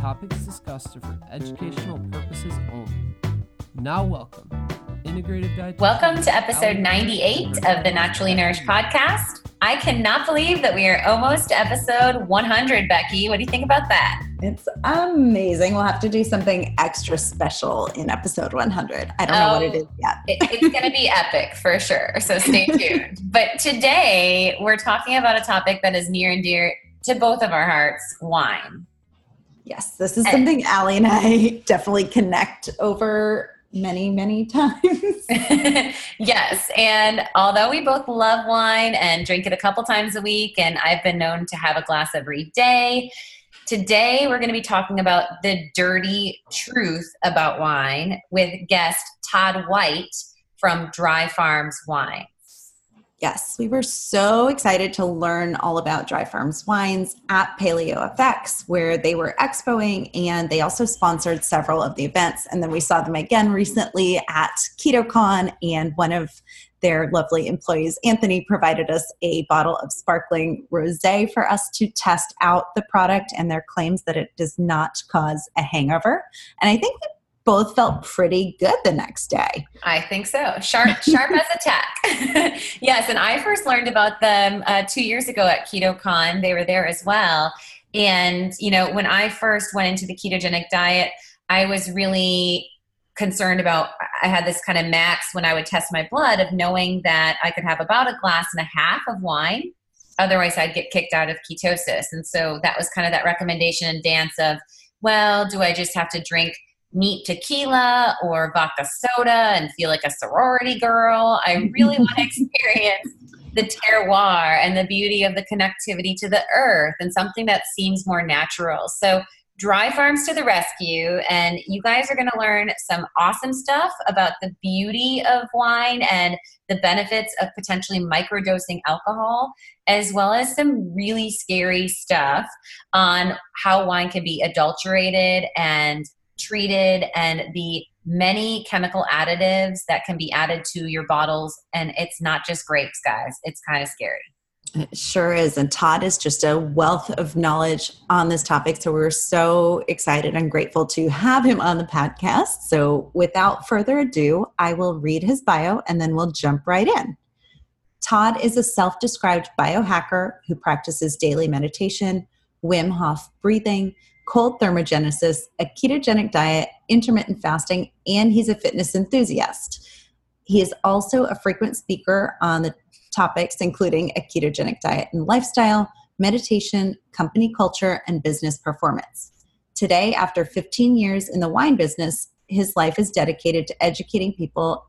topics discussed are for educational purposes only. Now, welcome, integrative dietitian. Welcome to episode 98 of the Naturally Nourished podcast. I cannot believe that we are almost to episode 100, Becky. What do you think about that? It's amazing. We'll have to do something extra special in episode 100. I don't know what it Oh, yet. It- it's going to be epic for sure. So stay tuned. but today we're talking about a topic that is near and dear to both of our hearts wine. Yes, this is something Ali and I definitely connect over many, many times. yes. And although we both love wine and drink it a couple times a week, and I've been known to have a glass every day, today we're going to be talking about the dirty truth about wine with guest Todd White from Dry Farms Wine. Yes, we were so excited to learn all about Dry Farms wines at Paleo FX, where they were expoing and they also sponsored several of the events. And then we saw them again recently at KetoCon, and one of their lovely employees, Anthony, provided us a bottle of sparkling rose for us to test out the product and their claims that it does not cause a hangover. And I think both felt pretty good the next day. I think so. Sharp, sharp as a tack. yes, and I first learned about them uh, two years ago at KetoCon. They were there as well. And you know, when I first went into the ketogenic diet, I was really concerned about. I had this kind of max when I would test my blood of knowing that I could have about a glass and a half of wine. Otherwise, I'd get kicked out of ketosis. And so that was kind of that recommendation and dance of, well, do I just have to drink neat tequila or vodka soda and feel like a sorority girl. I really want to experience the terroir and the beauty of the connectivity to the earth and something that seems more natural. So, Dry Farms to the rescue, and you guys are going to learn some awesome stuff about the beauty of wine and the benefits of potentially microdosing alcohol, as well as some really scary stuff on how wine can be adulterated and treated and the many chemical additives that can be added to your bottles. And it's not just grapes, guys. It's kind of scary. It sure is. And Todd is just a wealth of knowledge on this topic. So we're so excited and grateful to have him on the podcast. So without further ado, I will read his bio and then we'll jump right in. Todd is a self described biohacker who practices daily meditation, Wim Hof breathing, cold thermogenesis, a ketogenic diet, intermittent fasting, and he's a fitness enthusiast. He is also a frequent speaker on the topics including a ketogenic diet and lifestyle, meditation, company culture, and business performance. Today, after 15 years in the wine business, his life is dedicated to educating people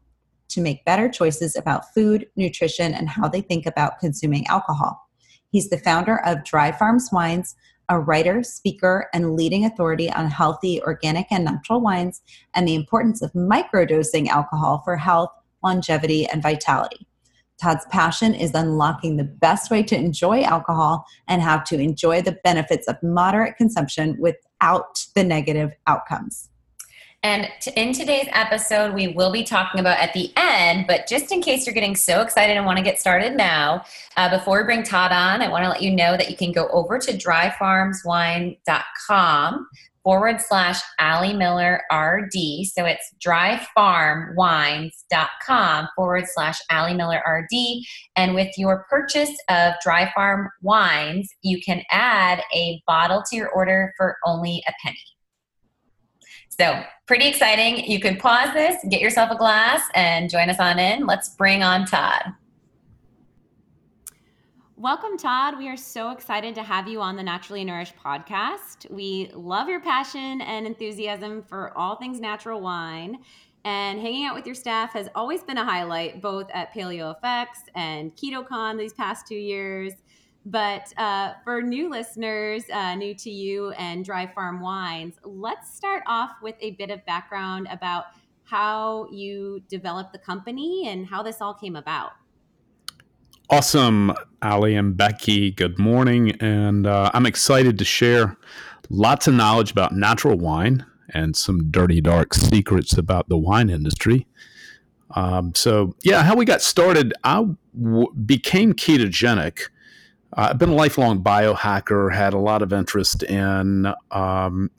to make better choices about food, nutrition, and how they think about consuming alcohol. He's the founder of Dry Farms Wines, a writer, speaker, and leading authority on healthy, organic, and natural wines, and the importance of microdosing alcohol for health, longevity, and vitality. Todd's passion is unlocking the best way to enjoy alcohol and how to enjoy the benefits of moderate consumption without the negative outcomes. And in today's episode, we will be talking about at the end, but just in case you're getting so excited and want to get started now, uh, before we bring Todd on, I want to let you know that you can go over to dryfarmswine.com forward slash Ali Miller RD. So it's dryfarmwines.com forward slash Ali Miller RD. And with your purchase of Dry Farm wines, you can add a bottle to your order for only a penny. So, pretty exciting. You can pause this, get yourself a glass, and join us on in. Let's bring on Todd. Welcome, Todd. We are so excited to have you on the Naturally Nourished podcast. We love your passion and enthusiasm for all things natural wine. And hanging out with your staff has always been a highlight, both at Paleo FX and KetoCon these past two years. But uh, for new listeners, uh, new to you and Dry Farm Wines, let's start off with a bit of background about how you developed the company and how this all came about. Awesome, Ali and Becky. Good morning. And uh, I'm excited to share lots of knowledge about natural wine and some dirty, dark secrets about the wine industry. Um, so, yeah, how we got started, I w- became ketogenic. I've been a lifelong biohacker, had a lot of interest in, um,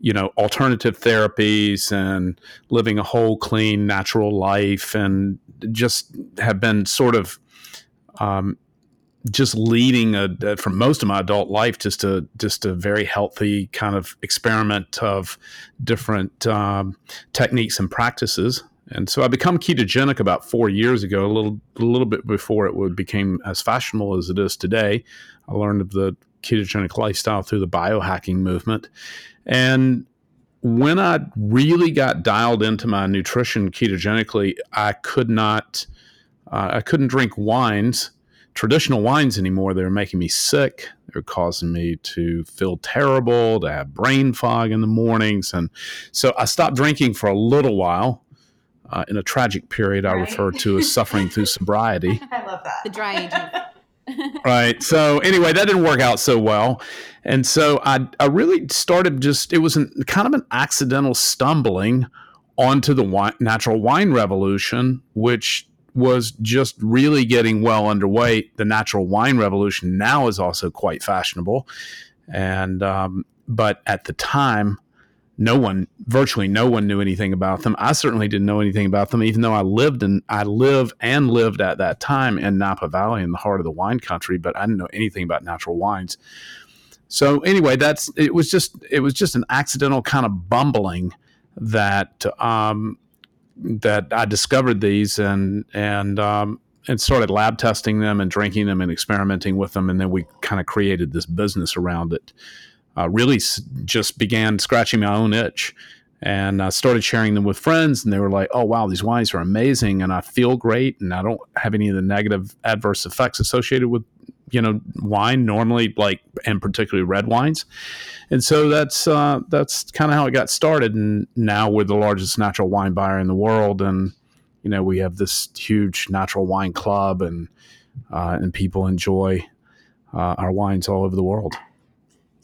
you know, alternative therapies and living a whole, clean, natural life, and just have been sort of um, just leading a, a, for most of my adult life just a just a very healthy kind of experiment of different um, techniques and practices and so I become ketogenic about four years ago, a little a little bit before it would became as fashionable as it is today. I learned of the ketogenic lifestyle through the biohacking movement, and when I really got dialed into my nutrition ketogenically, I could not, uh, I couldn't drink wines traditional wines anymore. They were making me sick. They were causing me to feel terrible, to have brain fog in the mornings. And so I stopped drinking for a little while. Uh, in a tragic period, I refer to as suffering through sobriety. I love that. The dry aging. right. So anyway, that didn't work out so well, and so I I really started just it was an, kind of an accidental stumbling onto the wine, natural wine revolution, which was just really getting well underway. The natural wine revolution now is also quite fashionable, and um, but at the time, no one, virtually no one, knew anything about them. I certainly didn't know anything about them, even though I lived and I live and lived at that time in Napa Valley, in the heart of the wine country. But I didn't know anything about natural wines. So anyway, that's it was just it was just an accidental kind of bumbling that um, that I discovered these and and um, and started lab testing them and drinking them and experimenting with them, and then we kind of created this business around it. Uh, really, s- just began scratching my own itch, and I started sharing them with friends, and they were like, "Oh wow, these wines are amazing, and I feel great, and I don't have any of the negative adverse effects associated with you know wine normally like and particularly red wines. And so that's uh, that's kind of how it got started and now we're the largest natural wine buyer in the world and you know we have this huge natural wine club and uh, and people enjoy uh, our wines all over the world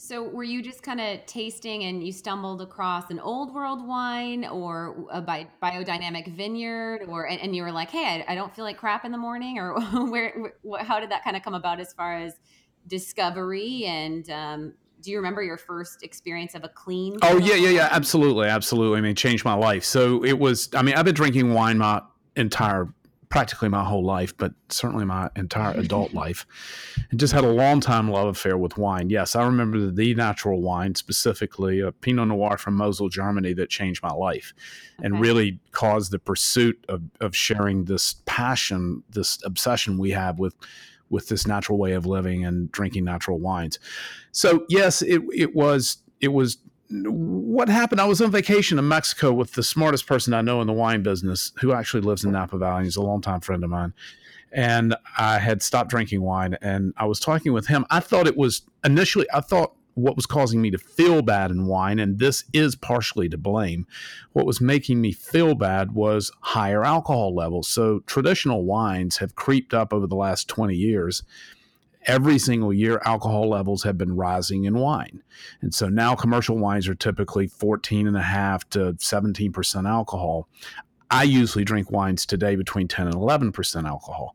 So, were you just kind of tasting and you stumbled across an old world wine or a bi- biodynamic vineyard, or and, and you were like, "Hey, I, I don't feel like crap in the morning," or where? wh- How did that kind of come about as far as discovery? And um, do you remember your first experience of a clean? Oh yeah, yeah, yeah, absolutely, absolutely. I mean, it changed my life. So it was. I mean, I've been drinking wine my entire, practically my whole life, but certainly my entire adult life, and just had a long time love affair with wine. Yes, I remember the natural wine, specifically a Pinot Noir from Mosel, Germany, that changed my life, and Okay. really caused the pursuit of of sharing this passion, this obsession we have with with this natural way of living and drinking natural wines. So yes, it it was it was what happened. I was on vacation in Mexico with the smartest person I know in the wine business, who actually lives in Napa Valley. He's a longtime friend of mine. And I had stopped drinking wine and I was talking with him. I thought it was initially, I thought what was causing me to feel bad in wine, and this is partially to blame. What was making me feel bad was higher alcohol levels. So traditional wines have creeped up over the last 20 years every single year alcohol levels have been rising in wine. And so now commercial wines are typically 14 and a half to 17% alcohol. I usually drink wines today between 10 and 11% alcohol.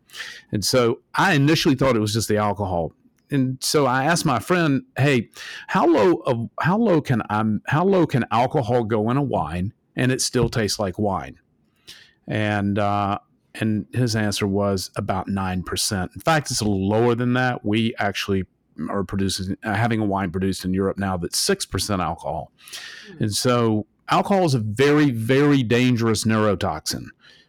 And so i initially thought it was just the alcohol. And so i asked my friend hey how low of how low can i how low can alcohol go in a wine and it still tastes like wine? And uh and his answer was about 9%. In fact, it's a little lower than that. We actually are producing, uh, having a wine produced in Europe now that's 6% alcohol. Hmm. And so alcohol is a very, very dangerous neurotoxin,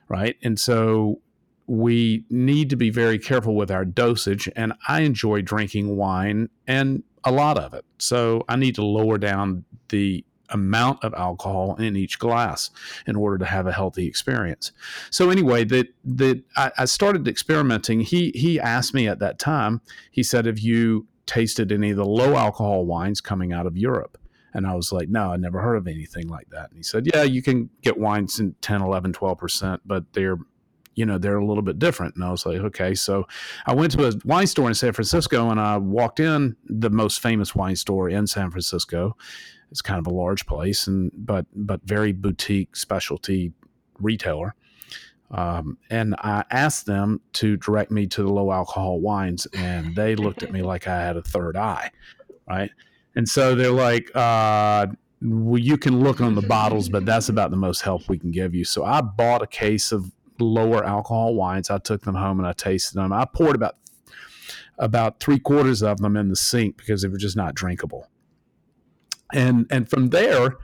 right? And so we need to be very careful with our dosage. And I enjoy drinking wine and a lot of it. So I need to lower down the amount of alcohol in each glass in order to have a healthy experience. So anyway, that that I, I started experimenting. He he asked me at that time. He said, "Have you tasted any of the low alcohol wines coming out of Europe?" And I was like, no, I never heard of anything like that. And he said, yeah, you can get wines in 10, 11, 12%, but they're you know they're a little bit different and i was like okay so i went to a wine store in san francisco and i walked in the most famous wine store in san francisco it's kind of a large place and but but very boutique specialty retailer um, and I asked them to direct me to the low alcohol wines, and they looked at me like I had a third eye, right? And so they're like, uh, well, you can look on the bottles, but that's about the most help we can give you. So I bought a case of lower alcohol wines. I took them home and I tasted them. I poured about about three quarters of them in the sink because they were just not drinkable. And and from there,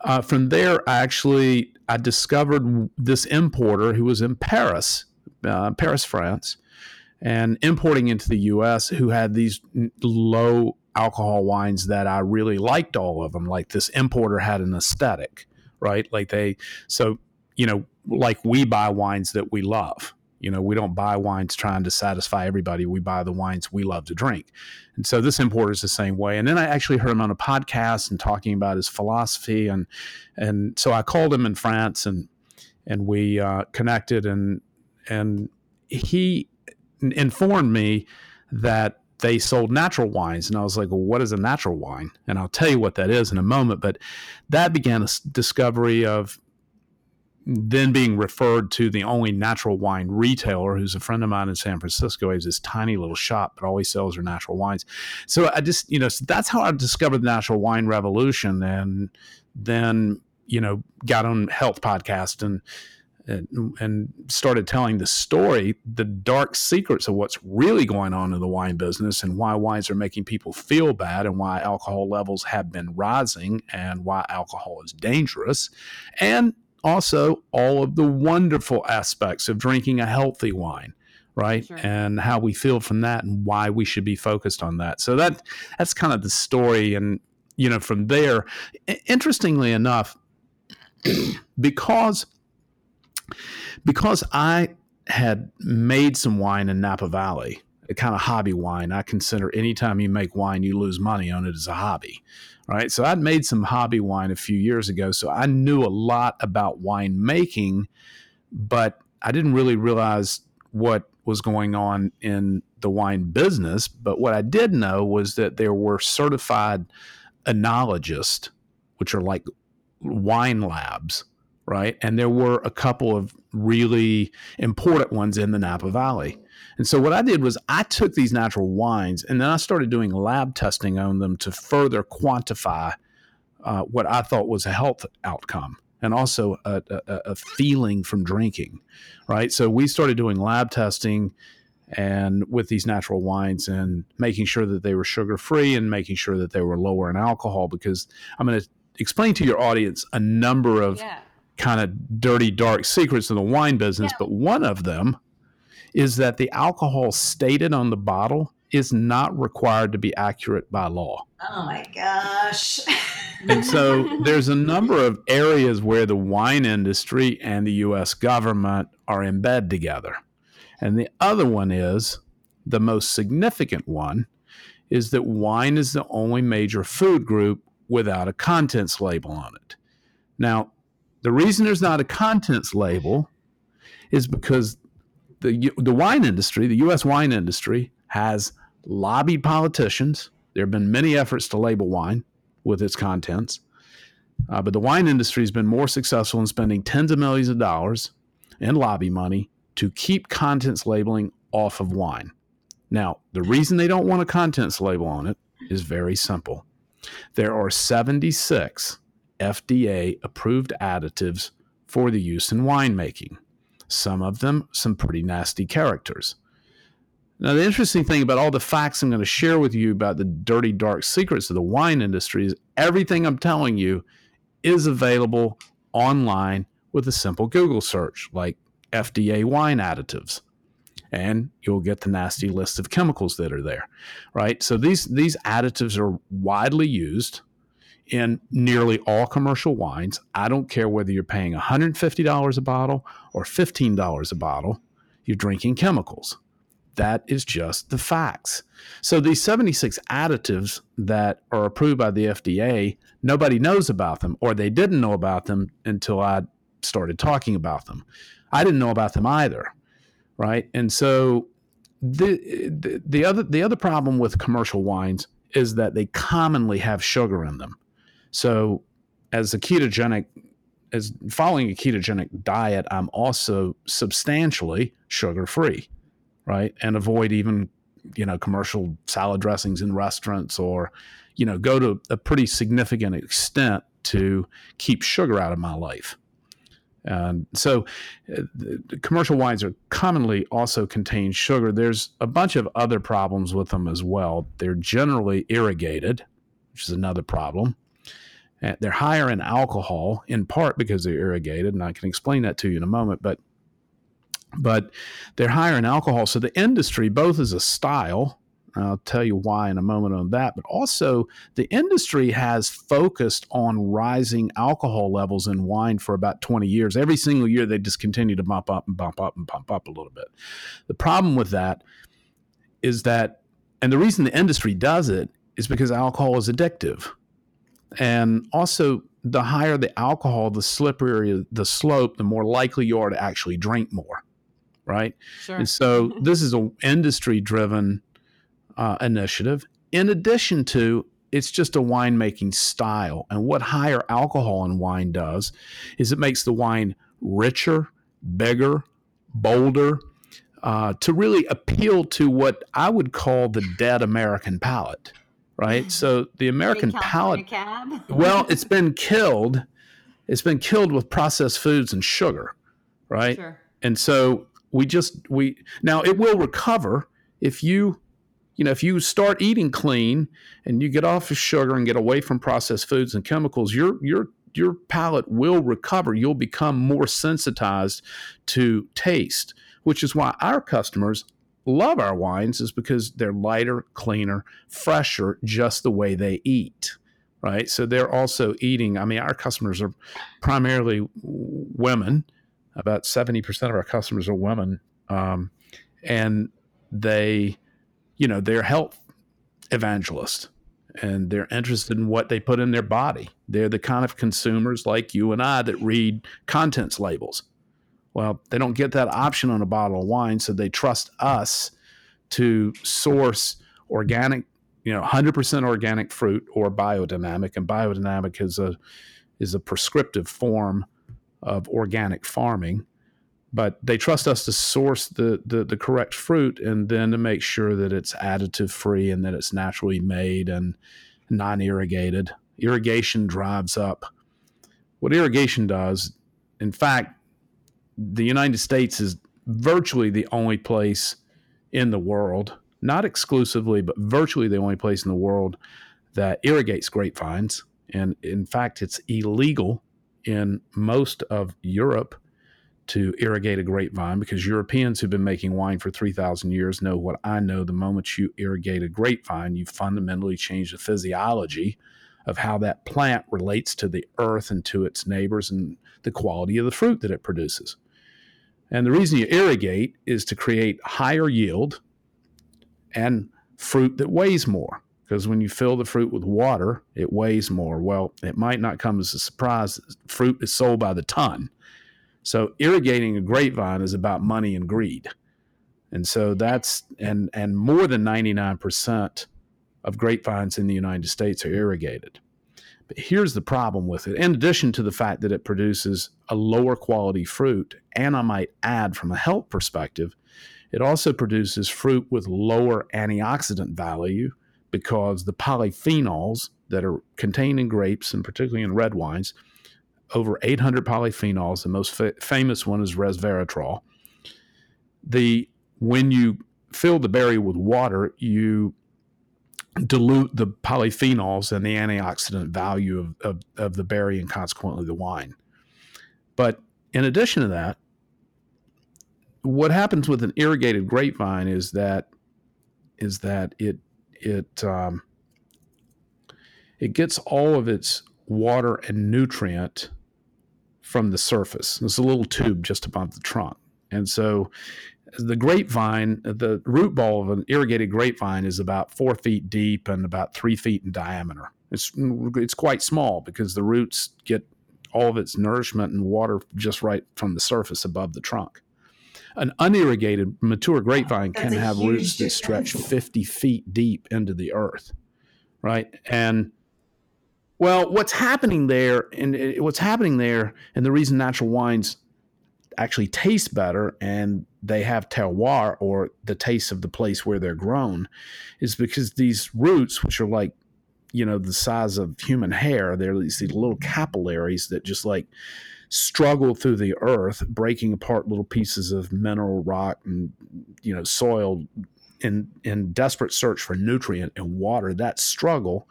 uh, from there, I actually I discovered this importer who was in Paris, uh, Paris, France, and importing into the U.S. who had these low alcohol wines that I really liked. All of them, like this importer had an aesthetic, right? Like they so you know like we buy wines that we love. You know, we don't buy wines trying to satisfy everybody. We buy the wines we love to drink. And so this importer is the same way. And then I actually heard him on a podcast and talking about his philosophy. And and so I called him in France and and we uh, connected and and he informed me that they sold natural wines. And I was like, well, what is a natural wine? And I'll tell you what that is in a moment. But that began a discovery of then being referred to the only natural wine retailer who's a friend of mine in San Francisco. He has this tiny little shop, but he sells are natural wines. So I just, you know, so that's how I discovered the natural wine revolution. And then, you know, got on health podcast and, and, and started telling the story, the dark secrets of what's really going on in the wine business and why wines are making people feel bad and why alcohol levels have been rising and why alcohol is dangerous. And also all of the wonderful aspects of drinking a healthy wine right? Sure. and how we feel from that and why we should be focused on that. So that that's kind of the story and you know from there. Interestingly enough because because i had made some wine in napa valley a kind of hobby wine i consider anytime you make wine you lose money on it as a hobby right? So I'd made some hobby wine a few years ago, so I knew a lot about wine making, but I didn't really realize what was going on in the wine business. But what I did know was that there were certified enologists, which are like wine labs, right? And there were a couple of really important ones in the Napa Valley. And so what I did was I took these natural wines and then I started doing lab testing on them to further quantify uh, what I thought was a health outcome and also a, a, a, feeling from drinking, right? So we started doing lab testing and with these natural wines and making sure that they were sugar free and making sure that they were lower in alcohol because I'm going to explain to your audience a number of yeah. kind of dirty dark secrets in the wine business, yeah. but one of them is that the alcohol stated on the bottle is not required to be accurate by law. Oh my gosh. and so there's a number of areas where the wine industry and the US government are in bed together. And the other one is the most significant one is that wine is the only major food group without a contents label on it. Now, the reason there's not a contents label is because the the wine industry, the U.S. wine industry, has lobbied politicians. There have been many efforts to label wine with its contents, uh, but the wine industry has been more successful in spending tens of millions of dollars in lobby money to keep contents labeling off of wine. Now, the reason they don't want a contents label on it is very simple. There are 76 FDA approved additives for the use in winemaking some of them some pretty nasty characters. Now, the interesting thing about all the facts I'm going to share with you about the dirty, dark secrets of the wine industry is everything I'm telling you is available online with a simple Google search like FDA wine additives. And you'll get the nasty list of chemicals that are there, right? So these these additives are widely used in nearly all commercial wines. I don't care whether you're paying $150 a bottle or $15 a bottle, you're drinking chemicals. That is just the facts. So these 76 additives that are approved by the FDA, nobody knows about them, or they didn't know about them until I started talking about them. I didn't know about them either, right? And so the, the the other the other problem with commercial wines is that they commonly have sugar in them. So as a ketogenic as following a ketogenic diet, I'm also substantially sugar free, right? And avoid even, you know, commercial salad dressings in restaurants or, you know, go to a pretty significant extent to keep sugar out of my life. And so uh, commercial wines are commonly also contain sugar. There's a bunch of other problems with them as well. They're generally irrigated, which is another problem. Uh, they're higher in alcohol, in part because they're irrigated, and I can explain that to you in a moment. But but they're higher in alcohol. So the industry, both as a style, I'll tell you why in a moment on that, but also the industry has focused on rising alcohol levels in wine for about 20 years. Every single year, they just continue to bump up and bump up and bump up a little bit. The problem with that is that, and the reason the industry does it is because alcohol is addictive. And also, the higher the alcohol, the slipperier the slope, the more likely you are to actually drink more, right? Sure. And so this is an industry driven uh, initiative. In addition to, it's just a winemaking style. And what higher alcohol in wine does is it makes the wine richer, bigger, bolder, uh, to really appeal to what I would call the dead American palate right? So the American palate, well, it's been killed. It's been killed with processed foods and sugar, right? Sure. And so we just we now it will recover if you you know if you start eating clean and you get off of sugar and get away from processed foods and chemicals your your your palate will recover you'll become more sensitized to taste which is why our customers love our wines is because they're lighter, cleaner, fresher, just the way they eat. Right. So they're also eating. I mean, our customers are primarily women. About 70% of our customers are women. Um, and they, you know, they're health evangelists and they're interested in what they put in their body. They're the kind of consumers like you and I that read contents labels well, they don't get that option on a bottle of wine, so they trust us to source organic, you know, 100% organic fruit or biodynamic. And biodynamic is a is a prescriptive form of organic farming. But they trust us to source the, the, the correct fruit and then to make sure that it's additive free and that it's naturally made and non irrigated. Irrigation drives up. What irrigation does, in fact, the United States is virtually the only place in the world, not exclusively, but virtually the only place in the world that irrigates grapevines. And in fact, it's illegal in most of Europe to irrigate a grapevine because Europeans who've been making wine for 3,000 years know what I know. The moment you irrigate a grapevine, you fundamentally change the physiology of how that plant relates to the earth and to its neighbors and the quality of the fruit that it produces. And the reason you irrigate is to create higher yield and fruit that weighs more. Because when you fill the fruit with water, it weighs more. Well, it might not come as a surprise. Fruit is sold by the ton. So irrigating a grapevine is about money and greed. And so that's and and more than 99% of grapevines in the United States are irrigated. But here's the problem with it. In addition to the fact that it produces a lower quality fruit, and I might add from a health perspective, it also produces fruit with lower antioxidant value because the polyphenols that are contained in grapes and particularly in red wines, over 800 polyphenols. The most fa- famous one is resveratrol. The when you fill the berry with water, you dilute the polyphenols and the antioxidant value of, of, of, the berry and consequently the wine. But in addition to that, what happens with an irrigated grapevine is that is that it it um, it gets all of its water and nutrient from the surface. There's a little tube just above the trunk. And so the grapevine, the root ball of an irrigated grapevine is about four feet deep and about three feet in diameter. It's, it's quite small because the roots get all of its nourishment and water just right from the surface above the trunk. An unirrigated mature grapevine can have roots that stretch 50 feet deep into the earth, right? And well, what's happening there, and what's happening there, and the reason natural wines actually taste better and they have terroir or the taste of the place where they're grown is because these roots, which are like, you know, the size of human hair, they're these, these little capillaries that just like struggle through the earth, breaking apart little pieces of mineral rock and, you know, soil in, in desperate search for nutrient and water. That struggle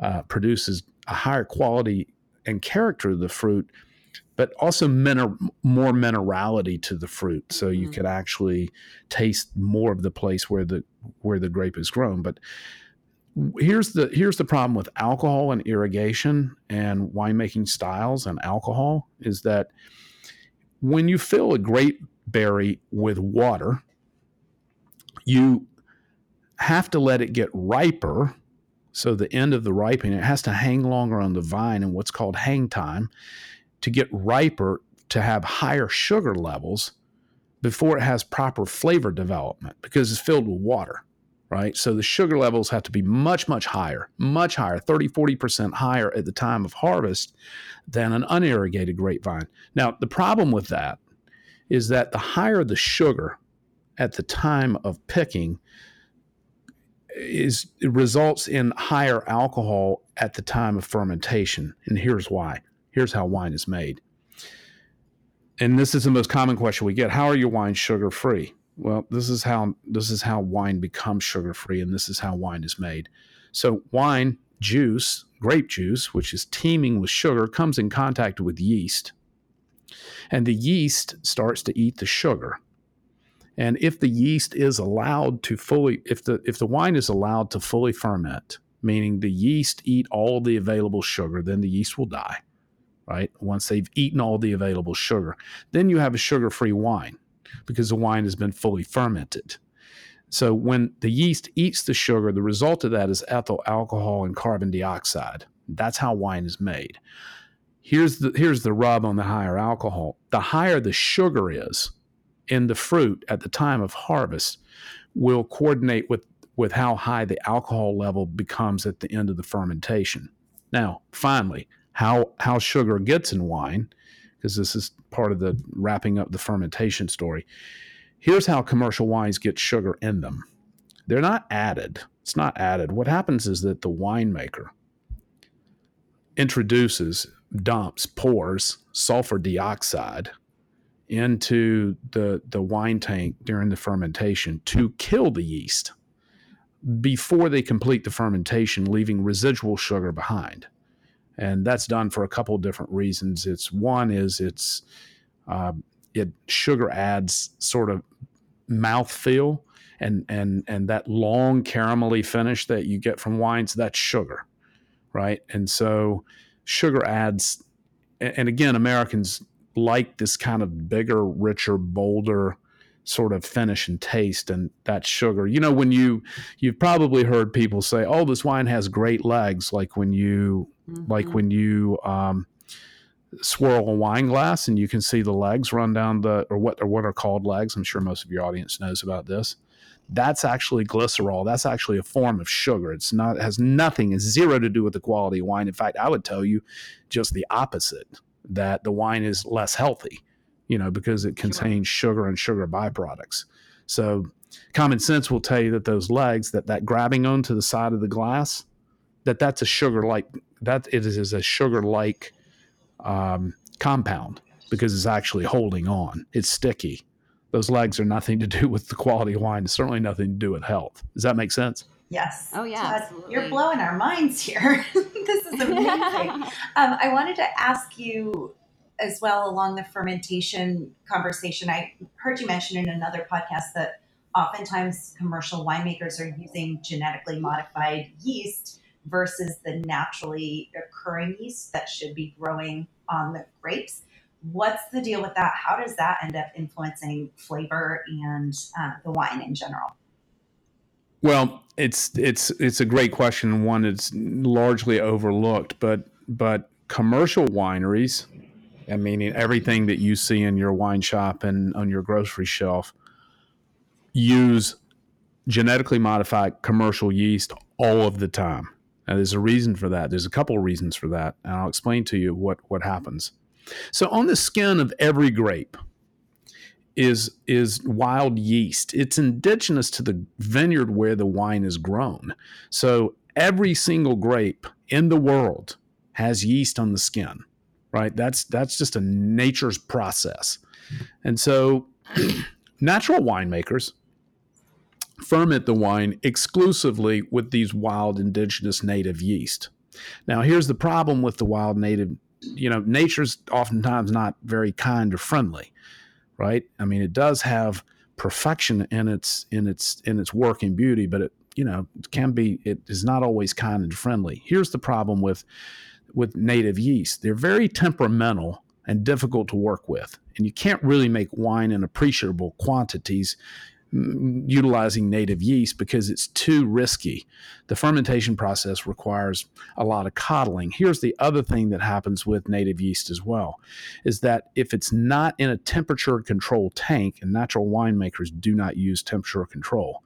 uh, produces a higher quality and character of the fruit but also more minerality to the fruit, so you mm-hmm. could actually taste more of the place where the where the grape is grown. But here's the here's the problem with alcohol and irrigation and winemaking styles and alcohol is that when you fill a grape berry with water, you have to let it get riper. So the end of the ripening, it has to hang longer on the vine in what's called hang time to get riper to have higher sugar levels before it has proper flavor development because it's filled with water, right? So the sugar levels have to be much, much higher, much higher, 30, 40% higher at the time of harvest than an unirrigated grapevine. Now, the problem with that is that the higher the sugar at the time of picking, is results in higher alcohol at the time of fermentation. And here's why here's how wine is made. And this is the most common question we get. How are your wines sugar free? Well, this is how this is how wine becomes sugar free and this is how wine is made. So wine juice, grape juice, which is teeming with sugar, comes in contact with yeast. And the yeast starts to eat the sugar. And if the yeast is allowed to fully if the if the wine is allowed to fully ferment, meaning the yeast eat all the available sugar, then the yeast will die right? Once they've eaten all the available sugar. Then you have a sugar free wine because the wine has been fully fermented. So when the yeast eats the sugar, the result of that is ethyl alcohol and carbon dioxide. That's how wine is made. Here's the here's the rub on the higher alcohol. The higher the sugar is in the fruit at the time of harvest will coordinate with with how high the alcohol level becomes at the end of the fermentation. Now, finally, how how sugar gets in wine, because this is part of the wrapping up the fermentation story. Here's how commercial wines get sugar in them. They're not added. It's not added. What happens is that the winemaker introduces, dumps, pours sulfur dioxide into the, the wine tank during the fermentation to kill the yeast before they complete the fermentation, leaving residual sugar behind and that's done for a couple of different reasons. It's one is it's uh, it sugar adds sort of mouth feel and and and that long caramelly finish that you get from wines that's sugar right and so sugar adds and again americans like this kind of bigger richer bolder sort of finish and taste and that sugar. You know when you you've probably heard people say oh this wine has great legs like when you mm-hmm. like when you um, swirl a wine glass and you can see the legs run down the or what or what are called legs. I'm sure most of your audience knows about this. That's actually glycerol. That's actually a form of sugar. It's not it has nothing zero to do with the quality of wine. In fact i would tell you just the opposite that the wine is less healthy you know because it contains sure. sugar and sugar byproducts so common sense will tell you that those legs that that grabbing onto the side of the glass that that's a sugar like that it is a sugar like um, compound because it's actually holding on. It's sticky. Those legs are nothing to do with the quality of wine. It's certainly nothing to do with health. Does that make sense? Yes. Oh yeah. you're blowing our minds here. this is amazing. um, I wanted to ask you as well along the fermentation conversation. I heard you mention in another podcast that oftentimes commercial winemakers are using genetically modified yeast versus the naturally occurring yeast that should be growing on the grapes. What's the deal with that? How does that end up influencing flavor and uh, the wine in general? Well, it's it's it's a great question, one that's largely overlooked. But but commercial wineries, I mean everything that you see in your wine shop and on your grocery shelf, use genetically modified commercial yeast all of the time. And there's a reason for that. There's a couple of reasons for that, and I'll explain to you what what happens. So on the skin of every grape, is is wild yeast. It's indigenous to the vineyard where the wine is grown. So every single grape in the world has yeast on the skin, right? That's that's just a nature's process. And so natural winemakers ferment the wine exclusively with these wild indigenous native yeast. Now here's the problem with the wild native, you know, nature's oftentimes not very kind or friendly right? I mean, it does have perfection in its in its in its work and beauty, but it you know can be it is not always kind and friendly. Here's the problem with with native yeast: they're very temperamental and difficult to work with, and you can't really make wine in appreciable quantities mm, utilizing native yeast because it's too risky. The fermentation process requires a lot of coddling. Here's the other thing that happens with native yeast as well is that if it's not in a temperature controlled tank, and natural winemakers do not use temperature control,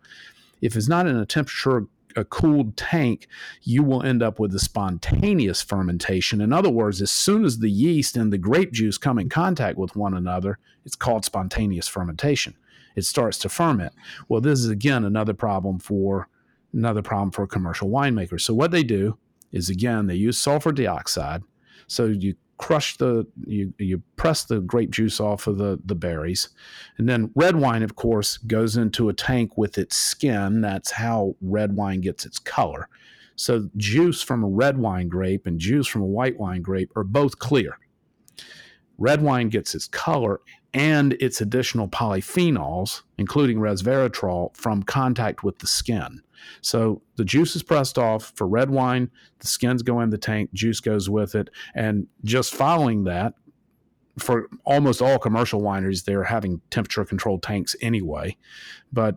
if it's not in a temperature a cooled tank, you will end up with a spontaneous fermentation. In other words, as soon as the yeast and the grape juice come in contact with one another, it's called spontaneous fermentation it starts to ferment. Well, this is again another problem for another problem for commercial winemakers. So what they do is again they use sulfur dioxide. So you crush the you you press the grape juice off of the the berries. And then red wine of course goes into a tank with its skin. That's how red wine gets its color. So juice from a red wine grape and juice from a white wine grape are both clear. Red wine gets its color and its additional polyphenols, including resveratrol, from contact with the skin. So the juice is pressed off for red wine, the skins go in the tank, juice goes with it, and just following that, for almost all commercial wineries, they're having temperature controlled tanks anyway. But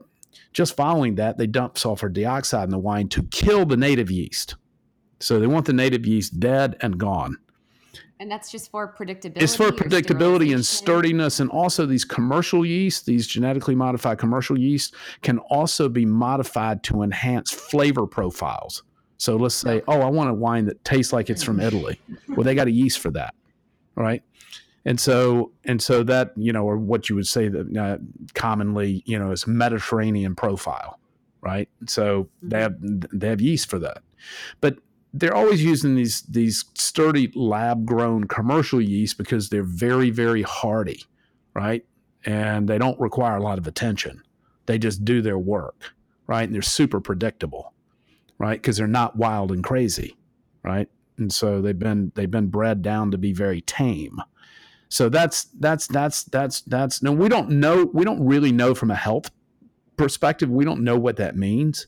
just following that, they dump sulfur dioxide in the wine to kill the native yeast. So they want the native yeast dead and gone. And that's just for predictability. It's for predictability and sturdiness. And also, these commercial yeast, these genetically modified commercial yeast, can also be modified to enhance flavor profiles. So let's say, oh, I want a wine that tastes like it's from Italy. Well, they got a yeast for that, right? And so, and so that you know, or what you would say that uh, commonly, you know, is Mediterranean profile, right? So they mm-hmm. have they have yeast for that. But they're always using these these sturdy lab grown commercial yeast because they're very very hardy, right? And they don't require a lot of attention. They just do their work, right? And they're super predictable, right? Because they're not wild and crazy, right? And so they've been they've been bred down to be very tame. So that's that's that's that's that's no we don't know we don't really know from a health perspective we don't know what that means.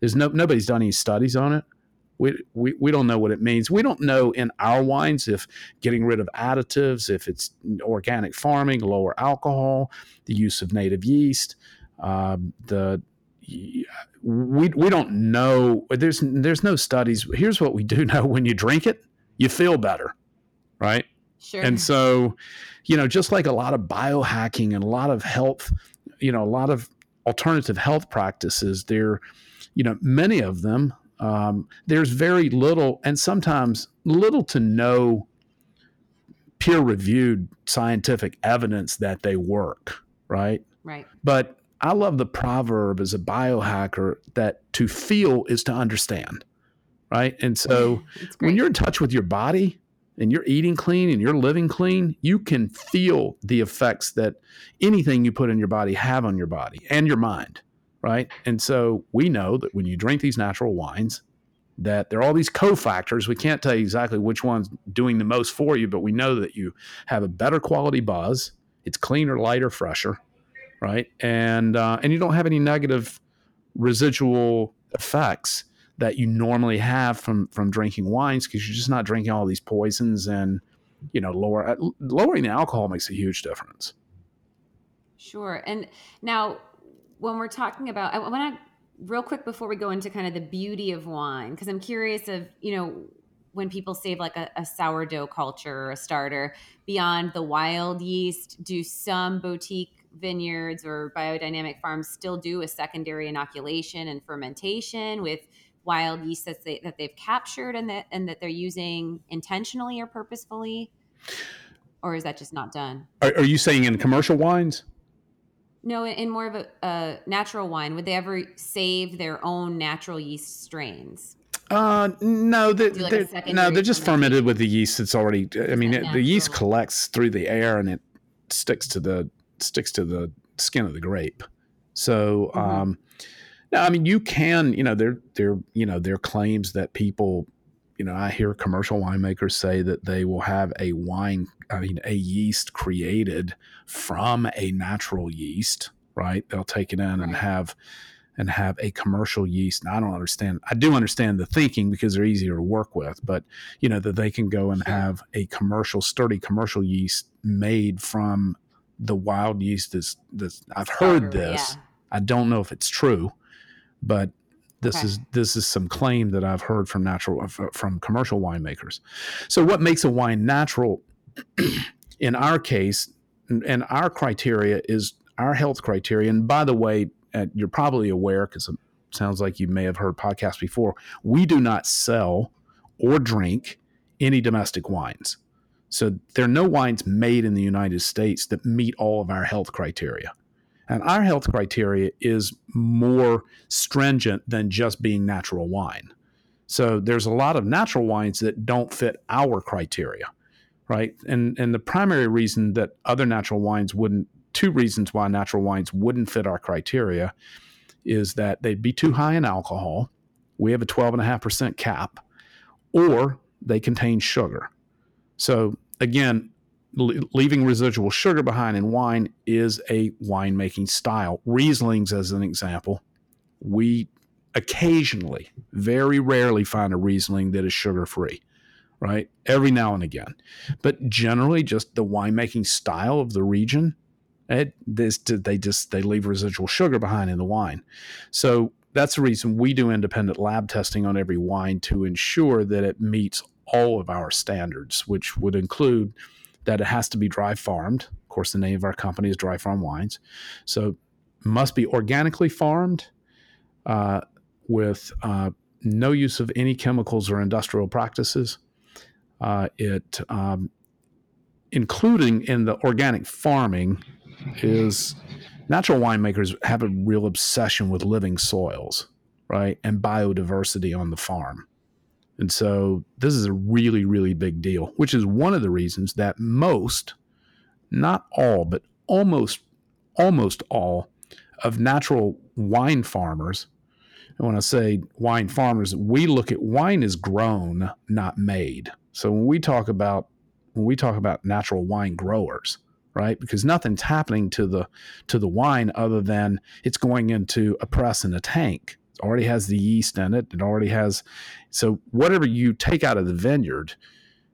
There's no nobody's done any studies on it we, we, we don't know what it means. We don't know in our wines if getting rid of additives, if it's organic farming, lower alcohol, the use of native yeast, uh, the we we don't know. There's there's no studies. Here's what we do know: when you drink it, you feel better, right? Sure. And so, you know, just like a lot of biohacking and a lot of health, you know, a lot of alternative health practices, there, you know, many of them um, there's very little, and sometimes little to no peer reviewed scientific evidence that they work, right? Right. But I love the proverb as a biohacker that to feel is to understand, right? And so when you're in touch with your body and you're eating clean and you're living clean, you can feel the effects that anything you put in your body have on your body and your mind right? And so we know that when you drink these natural wines, that there are all these cofactors. We can't tell you exactly which one's doing the most for you, but we know that you have a better quality buzz. It's cleaner, lighter, fresher, right? And uh, and you don't have any negative residual effects that you normally have from from drinking wines because you're just not drinking all these poisons and you know lower uh, lowering the alcohol makes a huge difference sure and now when we're talking about i want to real quick before we go into kind of the beauty of wine because i'm curious of you know when people save like a, a, sourdough culture or a starter beyond the wild yeast do some boutique vineyards or biodynamic farms still do a secondary inoculation and fermentation with wild yeast that, they, that they've captured and that and that they're using intentionally or purposefully? Or is that just not done? Are, are you saying in commercial wines no in more of a, a natural wine would they ever save their own natural yeast strains uh, no, they're, like they're no, they're just fermented with the yeast that's already. I mean, it, the yeast collects through the air and it sticks to the sticks to the skin of the grape. So, mm-hmm. um, now, I mean, you can, you know, there, there, you know, there are claims that people, you know, I hear commercial winemakers say that they will have a wine, I mean, a yeast created from a natural yeast, right? They'll take it in and have and have a commercial yeast. Now, I don't understand. I do understand the thinking because they're easier to work with, but you know that they can go and have a commercial, sturdy commercial yeast made from the wild yeast. That's, that's I've heard this. Yeah. I don't know if it's true, but this okay. is this is some claim that I've heard from natural uh, from commercial winemakers. So, what makes a wine natural? in our case, and our criteria is our health criteria. And by the way, uh, you're probably aware because it sounds like you may have heard podcasts before. We do not sell or drink any domestic wines. So there are no wines made in the United States that meet all of our health criteria. And our health criteria is more stringent than just being natural wine. So there's a lot of natural wines that don't fit our criteria, right? And and the primary reason that other natural wines wouldn't two reasons why natural wines wouldn't fit our criteria is that they'd be too high in alcohol. We have a 12.5% cap, or they contain sugar. So, again, leaving residual sugar behind in wine is a winemaking style. Rieslings, as an example, we occasionally, very rarely find a Riesling that is sugar free, right? Every now and again. But generally, just the winemaking style of the region it, this, they just they leave residual sugar behind in the wine. So that's the reason we do independent lab testing on every wine to ensure that it meets all of our standards, which would include that it has to be dry farmed. Of course, the name of our company is Dry Farm Wines. So must be organically farmed uh, with uh, no use of any chemicals or industrial practices. Uh, it um, including in the organic farming is natural winemakers have a real obsession with living soils, right? And biodiversity on the farm. And so this is a really, really big deal, which is one of the reasons that most, not all, but almost, almost all of natural wine farmers, and when I say wine farmers, we look at wine as grown, not made. So when we talk about when we talk about natural wine growers, right? Because nothing's happening to the to the wine other than it's going into a press in a tank. Already has the yeast in it. It already has so whatever you take out of the vineyard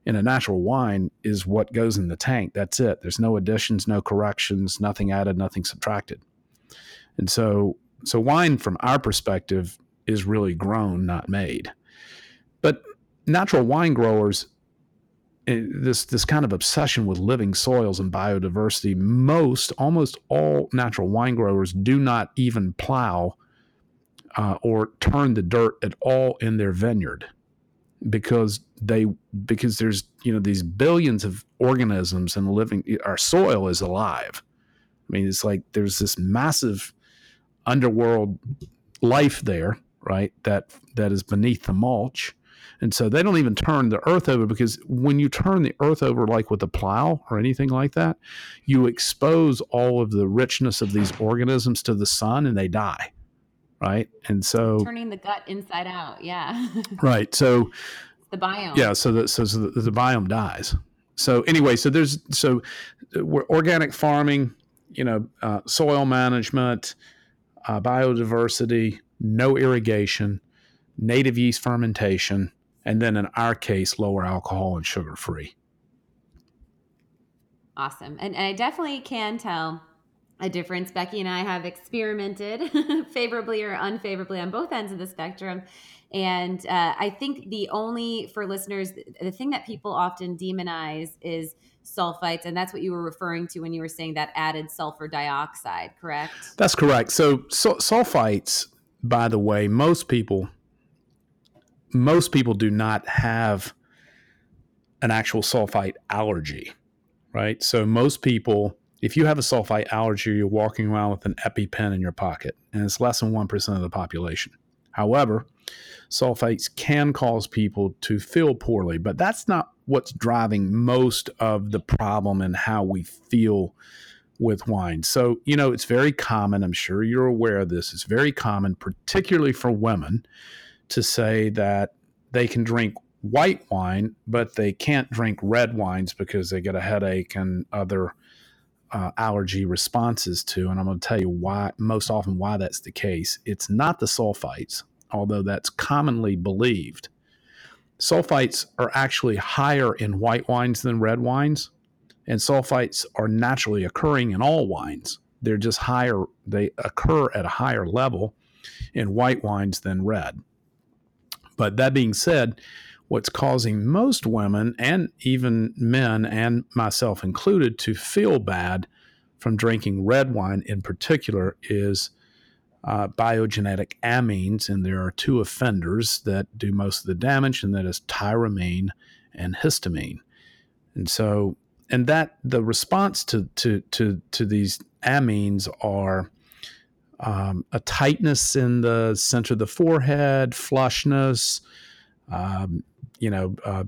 in a natural wine is what goes in the tank. That's it. There's no additions, no corrections, nothing added, nothing subtracted. And so so wine from our perspective is really grown, not made. But natural wine growers eh, this this kind of obsession with living soils and biodiversity most almost all natural wine growers do not even plow uh, or turn the dirt at all in their vineyard because they because there's you know these billions of organisms and living our soil is alive i mean it's like there's this massive underworld life there right that that is beneath the mulch and so they don't even turn the earth over because when you turn the earth over, like with a plow or anything like that, you expose all of the richness of these organisms to the sun and they die. Right. And so turning the gut inside out. Yeah. right. So the biome. Yeah. So the, so, so the, the biome dies. So anyway, so there's, so we're organic farming, you know, uh, soil management, uh, biodiversity, no irrigation native yeast fermentation, and then in our case, lower alcohol and sugar free. Awesome. And, and I definitely can tell a difference. Becky and I have experimented favorably or unfavorably on both ends of the spectrum. And uh, I think the only, for listeners, the thing that people often demonize is sulfites. And that's what you were referring to when you were saying that added sulfur dioxide, correct? That's correct. So, so sulfites, by the way, most people, most people do not have an actual sulfite allergy, right? So most people, if you have a sulfite allergy, you're walking around with an EpiPen in your pocket, and it's less than 1% of the population. However, sulfites can cause people to feel poorly, but that's not what's driving most of the problem and how we feel with wine. So, you know, it's very common, I'm sure you're aware of this, it's very common, particularly for women, to say that they can drink white wine, but they can't drink red wines because they get a headache and other uh, allergy responses to. And I'm going to tell you why, most often, why that's the case. It's not the sulfites, although that's commonly believed. Sulfites are actually higher in white wines than red wines, and sulfites are naturally occurring in all wines. They're just higher, they occur at a higher level in white wines than red. But that being said, what's causing most women and even men, and myself included, to feel bad from drinking red wine in particular is uh, biogenetic amines. And there are two offenders that do most of the damage, and that is tyramine and histamine. And so, and that the response to, to, to, to these amines are um, a tightness in the center of the forehead, flushness, um, you know, uh,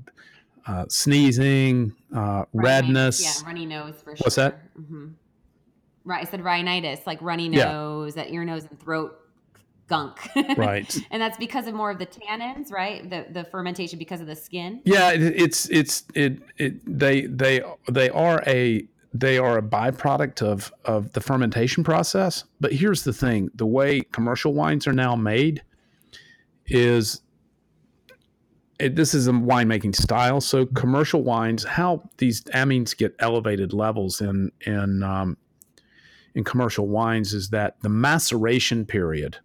uh, sneezing, uh, redness. Yeah, runny nose for sure. What's that? Mm-hmm. Right. I said rhinitis, like runny nose, yeah. that ear, nose, and throat gunk. right. and that's because of more of the tannins, right? The the fermentation because of the skin. Yeah, it, it's it's it it they they they are a they are a byproduct of of the fermentation process. But here's the thing: the way commercial wines are now made is it, this is a winemaking style. So commercial wines, how these amines get elevated levels in in um, in commercial wines is that the maceration period,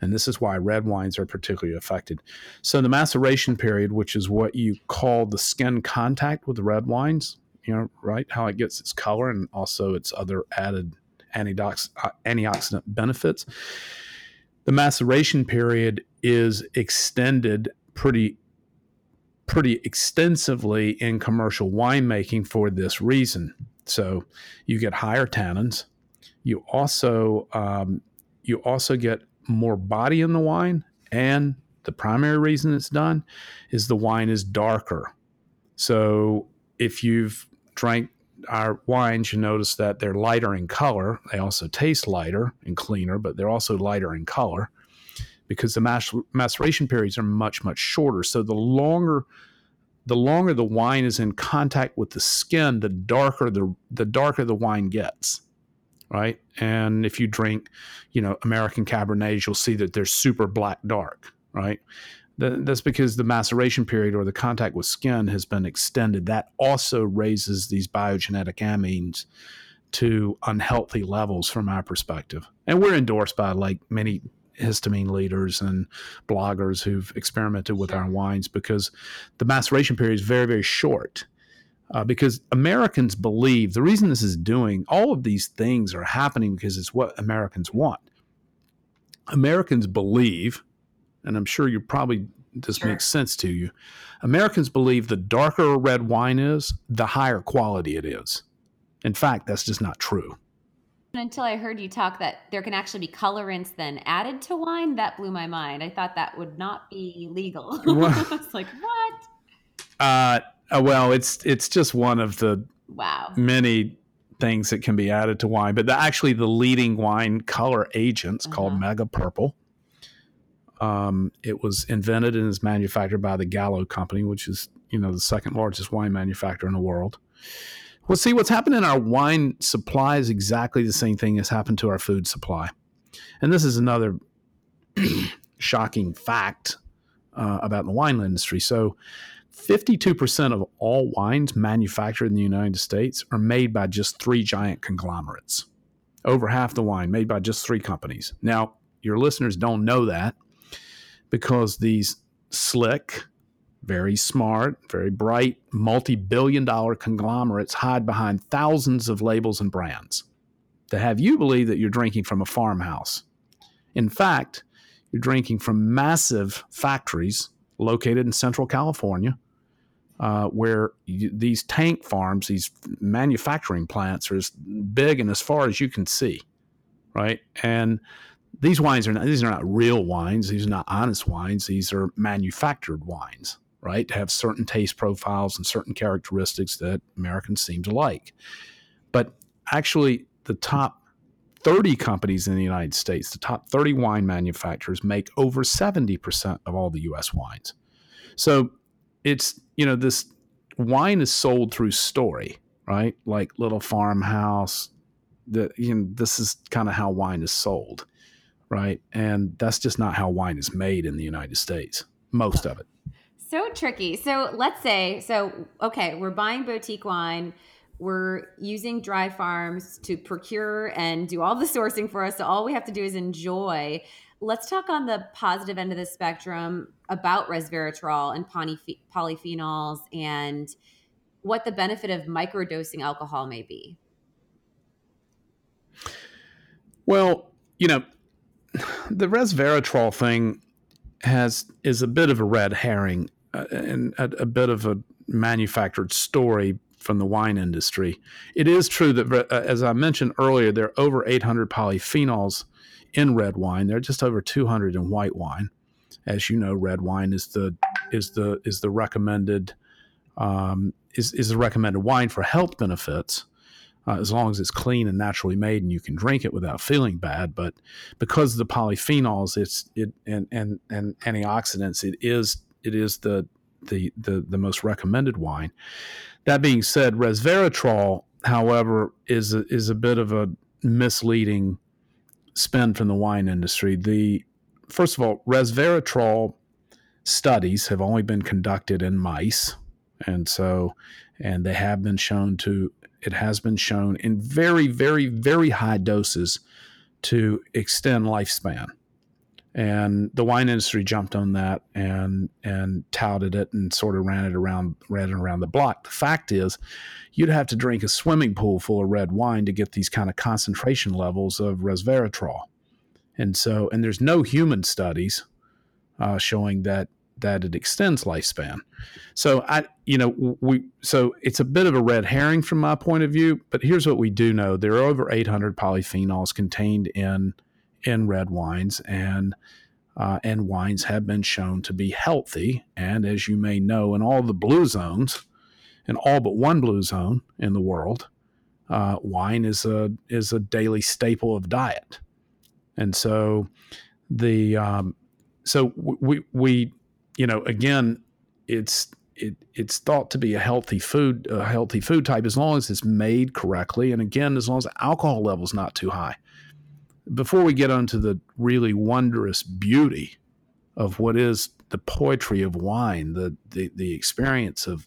and this is why red wines are particularly affected. So the maceration period, which is what you call the skin contact with the red wines, you know, right? How it gets its color and also its other added antiox- uh, antioxidant benefits. The maceration period is extended pretty pretty extensively in commercial winemaking for this reason. So you get higher tannins. You also um, you also get more body in the wine, and the primary reason it's done is the wine is darker. So if you've drank our wines, you notice that they're lighter in color. They also taste lighter and cleaner, but they're also lighter in color because the maceration periods are much much shorter. So the longer the longer the wine is in contact with the skin, the darker the the darker the wine gets. Right? And if you drink, you know, American Cabernets, you'll see that they're super black dark, right? That's because the maceration period or the contact with skin has been extended. That also raises these biogenetic amines to unhealthy levels from our perspective. And we're endorsed by like many histamine leaders and bloggers who've experimented with our wines because the maceration period is very, very short. Uh, because Americans believe the reason this is doing all of these things are happening because it's what Americans want. Americans believe, and I'm sure you probably this sure. makes sense to you. Americans believe the darker a red wine is, the higher quality it is. In fact, that's just not true until I heard you talk that there can actually be colorants then added to wine. That blew my mind. I thought that would not be legal. It's like, what? Uh, uh, well, it's it's just one of the wow many things that can be added to wine. But the, actually, the leading wine color agent's uh-huh. called Mega Purple. Um, it was invented and is manufactured by the Gallo Company, which is you know the second largest wine manufacturer in the world. Well, see, what's happened in our wine supply is exactly the same thing has happened to our food supply. And this is another shocking fact uh, about the wine industry. So, 52% of all wines manufactured in the United States are made by just three giant conglomerates. Over half the wine made by just three companies. Now, your listeners don't know that because these slick, very smart, very bright, multi billion dollar conglomerates hide behind thousands of labels and brands to have you believe that you're drinking from a farmhouse. In fact, you're drinking from massive factories located in Central California, uh, where you, these tank farms, these manufacturing plants, are as big and as far as you can see, right? And these wines are not, these are not real wines. These are not honest wines. These are manufactured wines, right? To have certain taste profiles and certain characteristics that Americans seem to like. But actually, the top 30 companies in the United States, the top 30 wine manufacturers, make over 70% of all the US wines. So it's, you know, this wine is sold through story, right? Like Little Farmhouse. The, you know, this is kind of how wine is sold, right? And that's just not how wine is made in the United States, most of it. So tricky. So let's say, so, okay, we're buying boutique wine we're using dry farms to procure and do all the sourcing for us. So all we have to do is enjoy. Let's talk on the positive end of the spectrum about resveratrol and polyphenols and what the benefit of microdosing alcohol may be. Well, you know, the resveratrol thing has is a bit of a red herring uh, and a, a bit of a manufactured story from the wine industry. It is true that, uh, as I mentioned earlier, there are over 800 polyphenols in red wine. There are just over 200 in white wine. As you know, red wine is the is the is the recommended um, is is the recommended wine for health benefits. Uh, as long as it's clean and naturally made and you can drink it without feeling bad. But because of the polyphenols, it's it and and and antioxidants, it is it is the the the, the most recommended wine. That being said, resveratrol, however, is a, is a bit of a misleading spin from the wine industry. The first of all, resveratrol studies have only been conducted in mice, and so and they have been shown to it has been shown in very very very high doses to extend lifespan and the wine industry jumped on that and and touted it and sort of ran it around ran it around the block. The fact is, you'd have to drink a swimming pool full of red wine to get these kind of concentration levels of resveratrol, and so and there's no human studies uh, showing that that it extends lifespan. So I, you know, we so it's a bit of a red herring from my point of view. But here's what we do know: there are over 800 polyphenols contained in in red wines, and uh, and wines have been shown to be healthy. And as you may know, in all the blue zones, in all but one blue zone in the world, uh, wine is a is a daily staple of diet. And so the um, so we we you know again it's it, it's thought to be a healthy food a healthy food type as long as it's made correctly and again as long as the alcohol level's not too high before we get onto the really wondrous beauty of what is the poetry of wine, the the, the experience of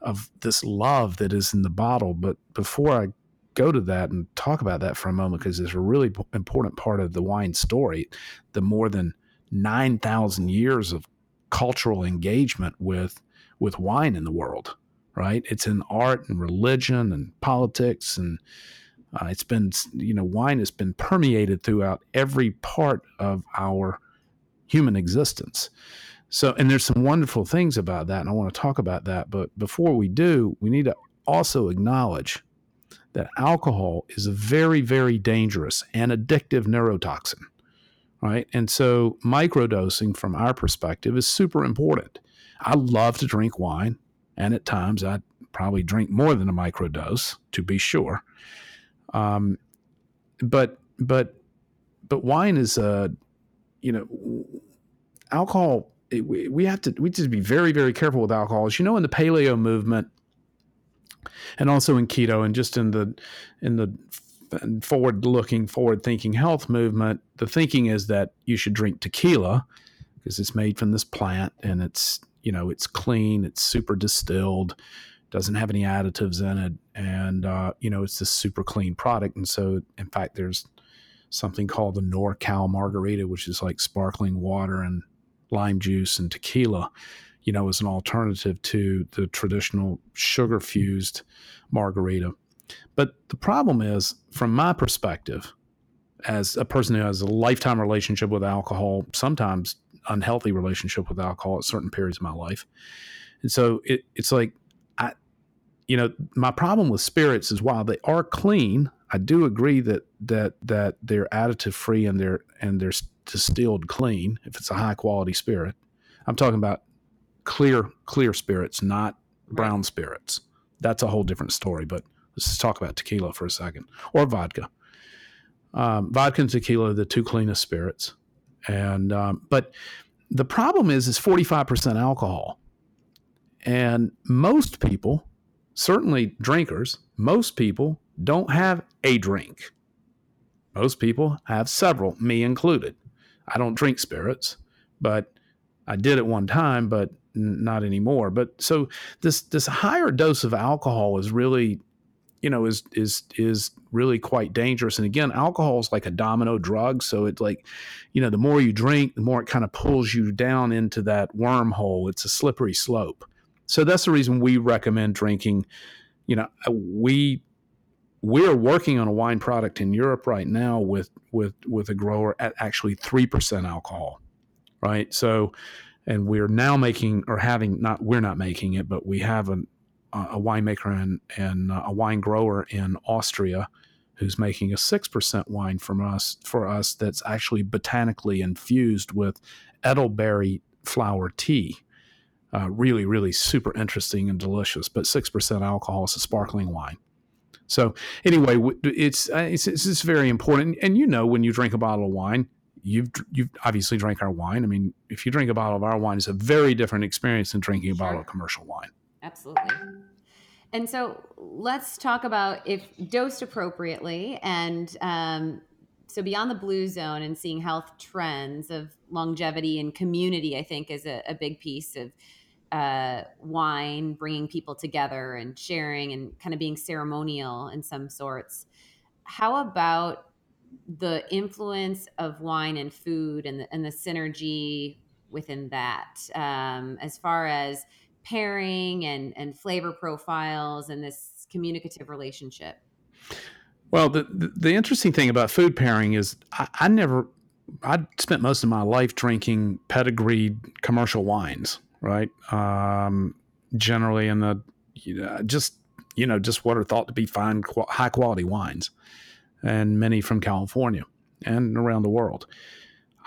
of this love that is in the bottle. But before I go to that and talk about that for a moment, because it's a really important part of the wine story, the more than nine thousand years of cultural engagement with with wine in the world. Right? It's in art and religion and politics and uh, it's been, you know, wine has been permeated throughout every part of our human existence. So, and there's some wonderful things about that, and I want to talk about that. But before we do, we need to also acknowledge that alcohol is a very, very dangerous and addictive neurotoxin, right? And so, microdosing from our perspective is super important. I love to drink wine, and at times I probably drink more than a microdose, to be sure. Um, but but but wine is uh, you know, alcohol. It, we, we have to we just be very very careful with alcohol. As you know, in the paleo movement, and also in keto, and just in the in the forward looking, forward thinking health movement, the thinking is that you should drink tequila because it's made from this plant and it's you know it's clean, it's super distilled, doesn't have any additives in it, and uh, you know it's this super clean product. And so, in fact, there's something called the NorCal Margarita, which is like sparkling water and lime juice and tequila. You know, as an alternative to the traditional sugar fused margarita. But the problem is, from my perspective, as a person who has a lifetime relationship with alcohol, sometimes unhealthy relationship with alcohol at certain periods of my life. And so it, it's like, you know, my problem with spirits is while they are clean, I do agree that that that they're additive free and they're and they're distilled clean. If it's a high quality spirit, I'm talking about clear clear spirits, not brown spirits. That's a whole different story. But let's talk about tequila for a second or vodka. Um, vodka and tequila are the two cleanest spirits. And um, but the problem is it's 45% alcohol. And most people, certainly drinkers, most people don't have a drink. Most people have several, me included. I don't drink spirits, but I did at one time, but not anymore. But so this this higher dose of alcohol is really you know is is is really quite dangerous and again alcohol is like a domino drug so it's like you know the more you drink the more it kind of pulls you down into that wormhole it's a slippery slope so that's the reason we recommend drinking you know uh, we we're working on a wine product in Europe right now with with with a grower at actually 3% alcohol right so and we're now making or having not we're not making it but we have an a winemaker and, and uh, a wine grower in Austria who's making a 6% wine from us for us that's actually botanically infused with elderberry flower tea. Uh, really, really super interesting and delicious, but 6% alcohol is a sparkling wine. So anyway, it's, uh, it's, it's it's very important. And you know, when you drink a bottle of wine, you've you've obviously drank our wine. I mean, if you drink a bottle of our wine, it's a very different experience than drinking a sure. bottle of commercial wine. Absolutely. And so let's talk about if dosed appropriately and um, so beyond the blue zone and seeing health trends of longevity and community, I think is a, a big piece of uh, wine, bringing people together and sharing and kind of being ceremonial in some sorts. How about the influence of wine and food and the, and the synergy within that? Um, as far as pairing and and flavor profiles and this communicative relationship. Well the the, the interesting thing about food pairing is I, I never i spent most of my life drinking pedigreed commercial wines right um, generally in the know, just you know just what are thought to be fine high quality wines and many from california and around the world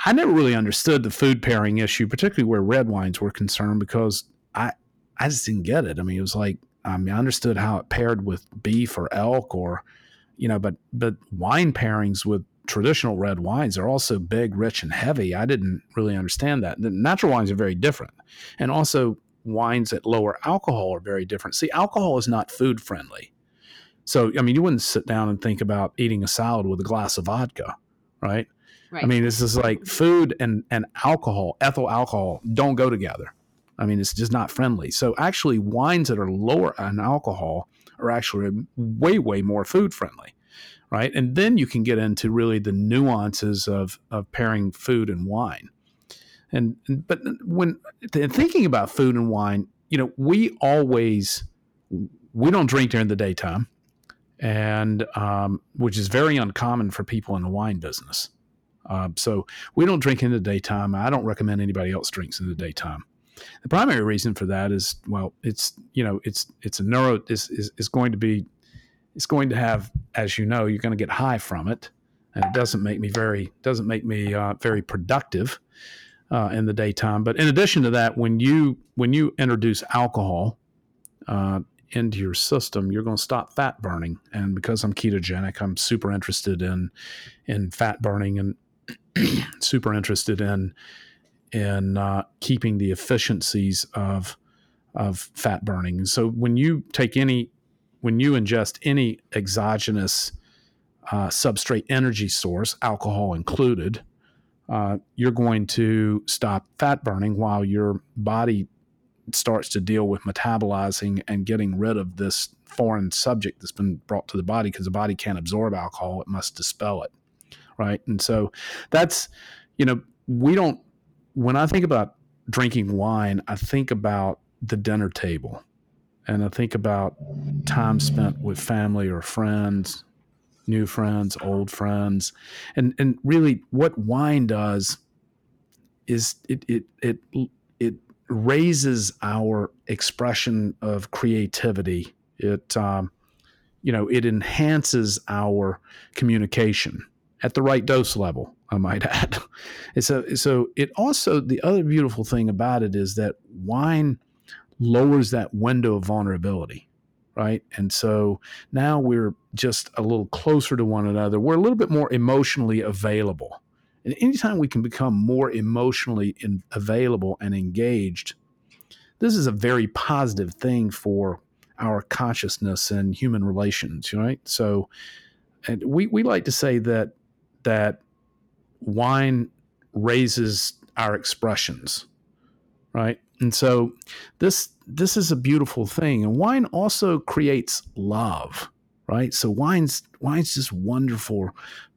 I never really understood the food pairing issue, particularly where red wines were concerned, because I I just didn't get it. I mean, it was like I mean, I understood how it paired with beef or elk or you know, but but wine pairings with traditional red wines are also big, rich, and heavy. I didn't really understand that. The natural wines are very different, and also wines at lower alcohol are very different. See, alcohol is not food friendly. So, I mean, you wouldn't sit down and think about eating a salad with a glass of vodka, right? Right. I mean, this is like food and, and alcohol, ethyl alcohol don't go together. I mean, it's just not friendly. So actually, wines that are lower in alcohol are actually way, way more food friendly, right? And then you can get into really the nuances of of pairing food and wine. And but when thinking about food and wine, you know, we always we don't drink during the daytime, and um, which is very uncommon for people in the wine business. Uh, so we don't drink in the daytime. I don't recommend anybody else drinks in the daytime. The primary reason for that is well, it's you know it's it's a neuro is, is going to be it's going to have as you know you're going to get high from it, and it doesn't make me very doesn't make me uh, very productive uh, in the daytime. But in addition to that, when you when you introduce alcohol uh, into your system, you're going to stop fat burning. And because I'm ketogenic, I'm super interested in in fat burning and super interested in in uh, keeping the efficiencies of of fat burning. So when you take any when you ingest any exogenous uh, substrate energy source, alcohol included, uh, you're going to stop fat burning while your body starts to deal with metabolizing and getting rid of this foreign subject that's been brought to the body because the body can't absorb alcohol; it must dispel it, right? And so that's you know we don't. When I think about drinking wine, I think about the dinner table, and I think about time spent with family or friends, new friends, old friends, and and really what wine does is it it it it raises our expression of creativity. It um, you know it enhances our communication at the right dose level. I might add. And so so it also the other beautiful thing about it is that wine lowers that window of vulnerability right? And so now we're just a little closer to one another. We're a little bit more emotionally available. And anytime we can become more emotionally in, available and engaged, this is a very positive thing for our consciousness and human relations, right? So, and we, we like to say that that wine raises our expressions, right? And so this this is a beautiful thing. And wine also creates love, right? So wine's wine's just wonderful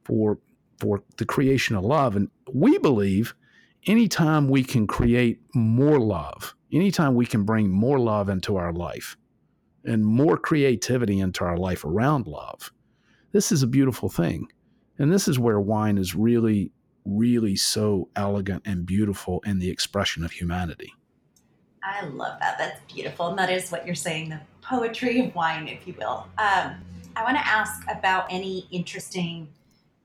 for for the creation of love. And we believe anytime we can create more love, anytime we can bring more love into our life and more creativity into our life around love, this is a beautiful thing. And this is where wine is really, really so elegant and beautiful in the expression of humanity. I love that. That's beautiful. And that is what you're saying the poetry of wine, if you will. Um, I want to ask about any interesting,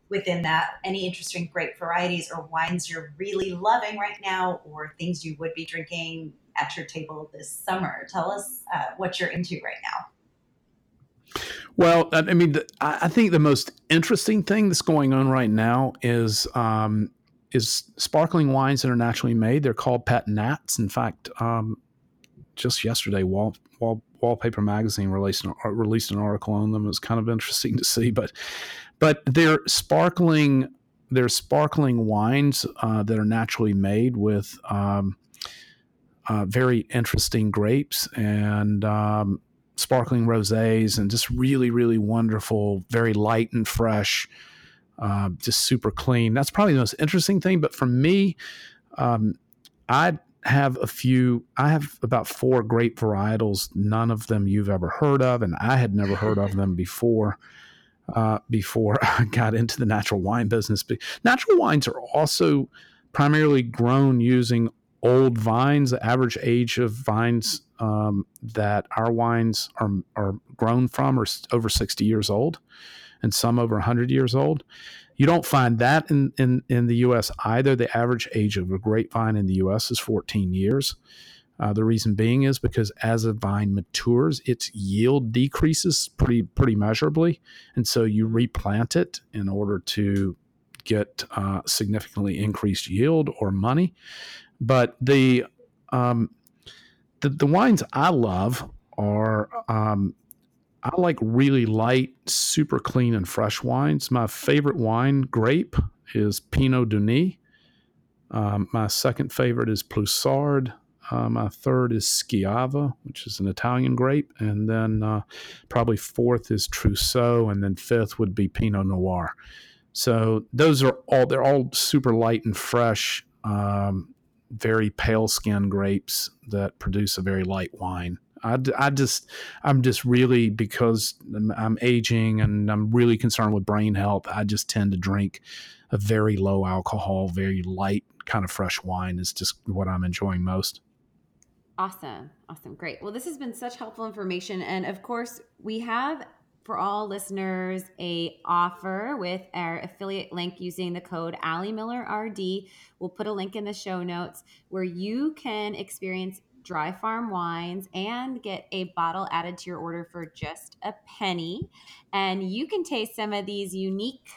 within that, any interesting grape varieties or wines you're really loving right now, or things you would be drinking at your table this summer. Tell us uh, what you're into right now. Well, I mean, I think the most interesting thing that's going on right now is um, is sparkling wines that are naturally made. They're called pet nats. In fact, um, just yesterday, Wall, Wall, Wallpaper Magazine released an, uh, released an article on them. It was kind of interesting to see, but but they're sparkling. They're sparkling wines uh, that are naturally made with um, uh, very interesting grapes and um, sparkling rosés, and just really, really wonderful, very light and fresh uh, just super clean. That's probably the most interesting thing. But for me, um, I have a few. I have about four grape varietals. None of them you've ever heard of, and I had never heard of them before. Uh, before I got into the natural wine business, but natural wines are also primarily grown using old vines. The average age of vines um, that our wines are are grown from are over sixty years old and some over 100 years old. You don't find that in, in, in the U.S. either. The average age of a grapevine in the U.S. is 14 years. Uh, the reason being is because as a vine matures, its yield decreases pretty pretty measurably, and so you replant it in order to get uh, significantly increased yield or money. But the um, the, the wines I love are um, I like really light, super clean and fresh wines. My favorite wine, grape, is Pinot Meunier. Um, my second favorite is Ploussard. Uh, my third is Schiava, which is an Italian grape, and then uh, probably fourth is Trousseau, and then fifth would be Pinot Noir. So those are all they're all super light and fresh, um, very pale skin grapes that produce a very light wine. I, I just I'm just really because I'm aging and I'm really concerned with brain health. I just tend to drink a very low alcohol, very light kind of fresh wine is just what I'm enjoying most. Awesome. Awesome. Great. Well, this has been such helpful information. And of course, we have for all listeners a offer with our affiliate link using the code Ali Miller RD. We'll put a link in the show notes where you can experience dry farm wines and get a bottle added to your order for just a penny. And you can taste some of these unique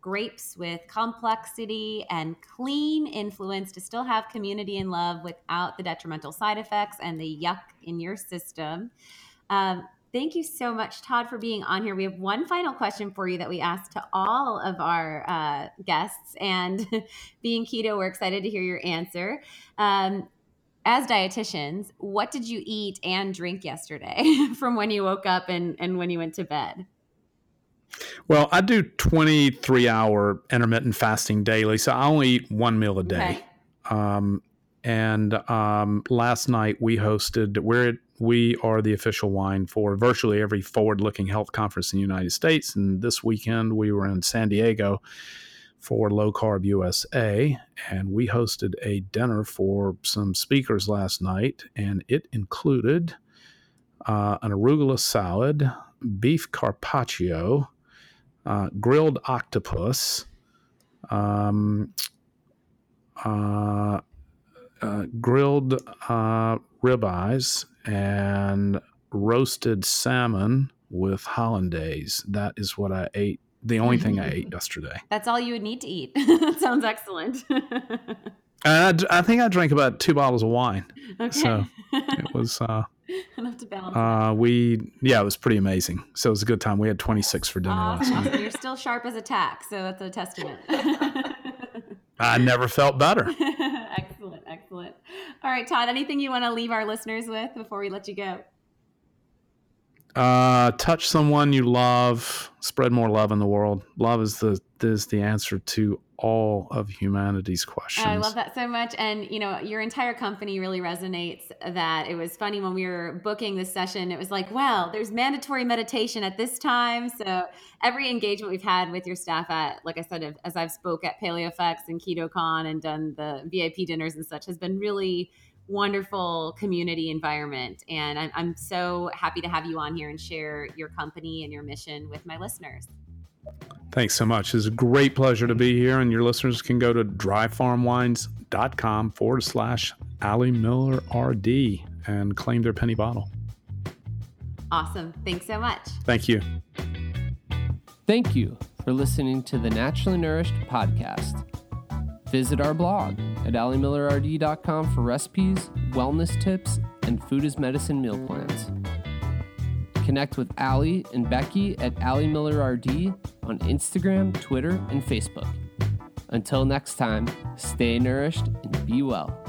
grapes with complexity and clean influence to still have community and love without the detrimental side effects and the yuck in your system. Um, Thank you so much, Todd, for being on here. We have one final question for you that we asked to all of our uh, guests, and being keto, we're excited to hear your answer. Um, as dietitians, what did you eat and drink yesterday from when you woke up and, and when you went to bed? Well, I do 23 hour intermittent fasting daily, so I only eat one meal a day. Okay. Um, and um, last night we hosted, we're we are the official wine for virtually every forward looking health conference in the United States. And this weekend we were in San Diego for Low Carb USA, and we hosted a dinner for some speakers last night, and it included uh, an arugula salad, beef carpaccio, uh, grilled octopus, um, uh, uh grilled uh, ribeyes, and roasted salmon with hollandaise. That is what I ate. The only thing I ate yesterday. That's all you would need to eat. that sounds excellent. I, I, think I drank about two bottles of wine. Okay. So it was uh, enough to balance. Uh, we yeah, it was pretty amazing. So it was a good time. We had 26 for dinner awesome. last night. You're still sharp as a tack, so that's a testament. I never felt better. All right, Todd, anything you want to leave our listeners with before we let you go? Uh, touch someone you love. Spread more love in the world. Love is the is the answer to all of humanity's questions. I love that so much. And, you know, your entire company really resonates that. It was funny when we were booking this session, it was like, well, there's mandatory meditation at this time. So every engagement we've had with your staff at, like I said, as I've spoke at PaleoFX and KetoCon and done the VIP dinners and such has been really wonderful community environment. And I'm, I'm so happy to have you on here and share your company and your mission with my listeners. Thanks so much. It's a great pleasure to be here, and your listeners can go to dryfarmwines.com forward slash Ali Miller RD and claim their penny bottle. Awesome. Thanks so much. Thank you. Thank you for listening to the Naturally Nourished podcast. Visit our blog at alimillerrd.com for recipes, wellness tips, and food as medicine meal plans. Connect with Ali and Becky at Ali Miller RD on Instagram, Twitter, and Facebook. Until next time, stay nourished and be well.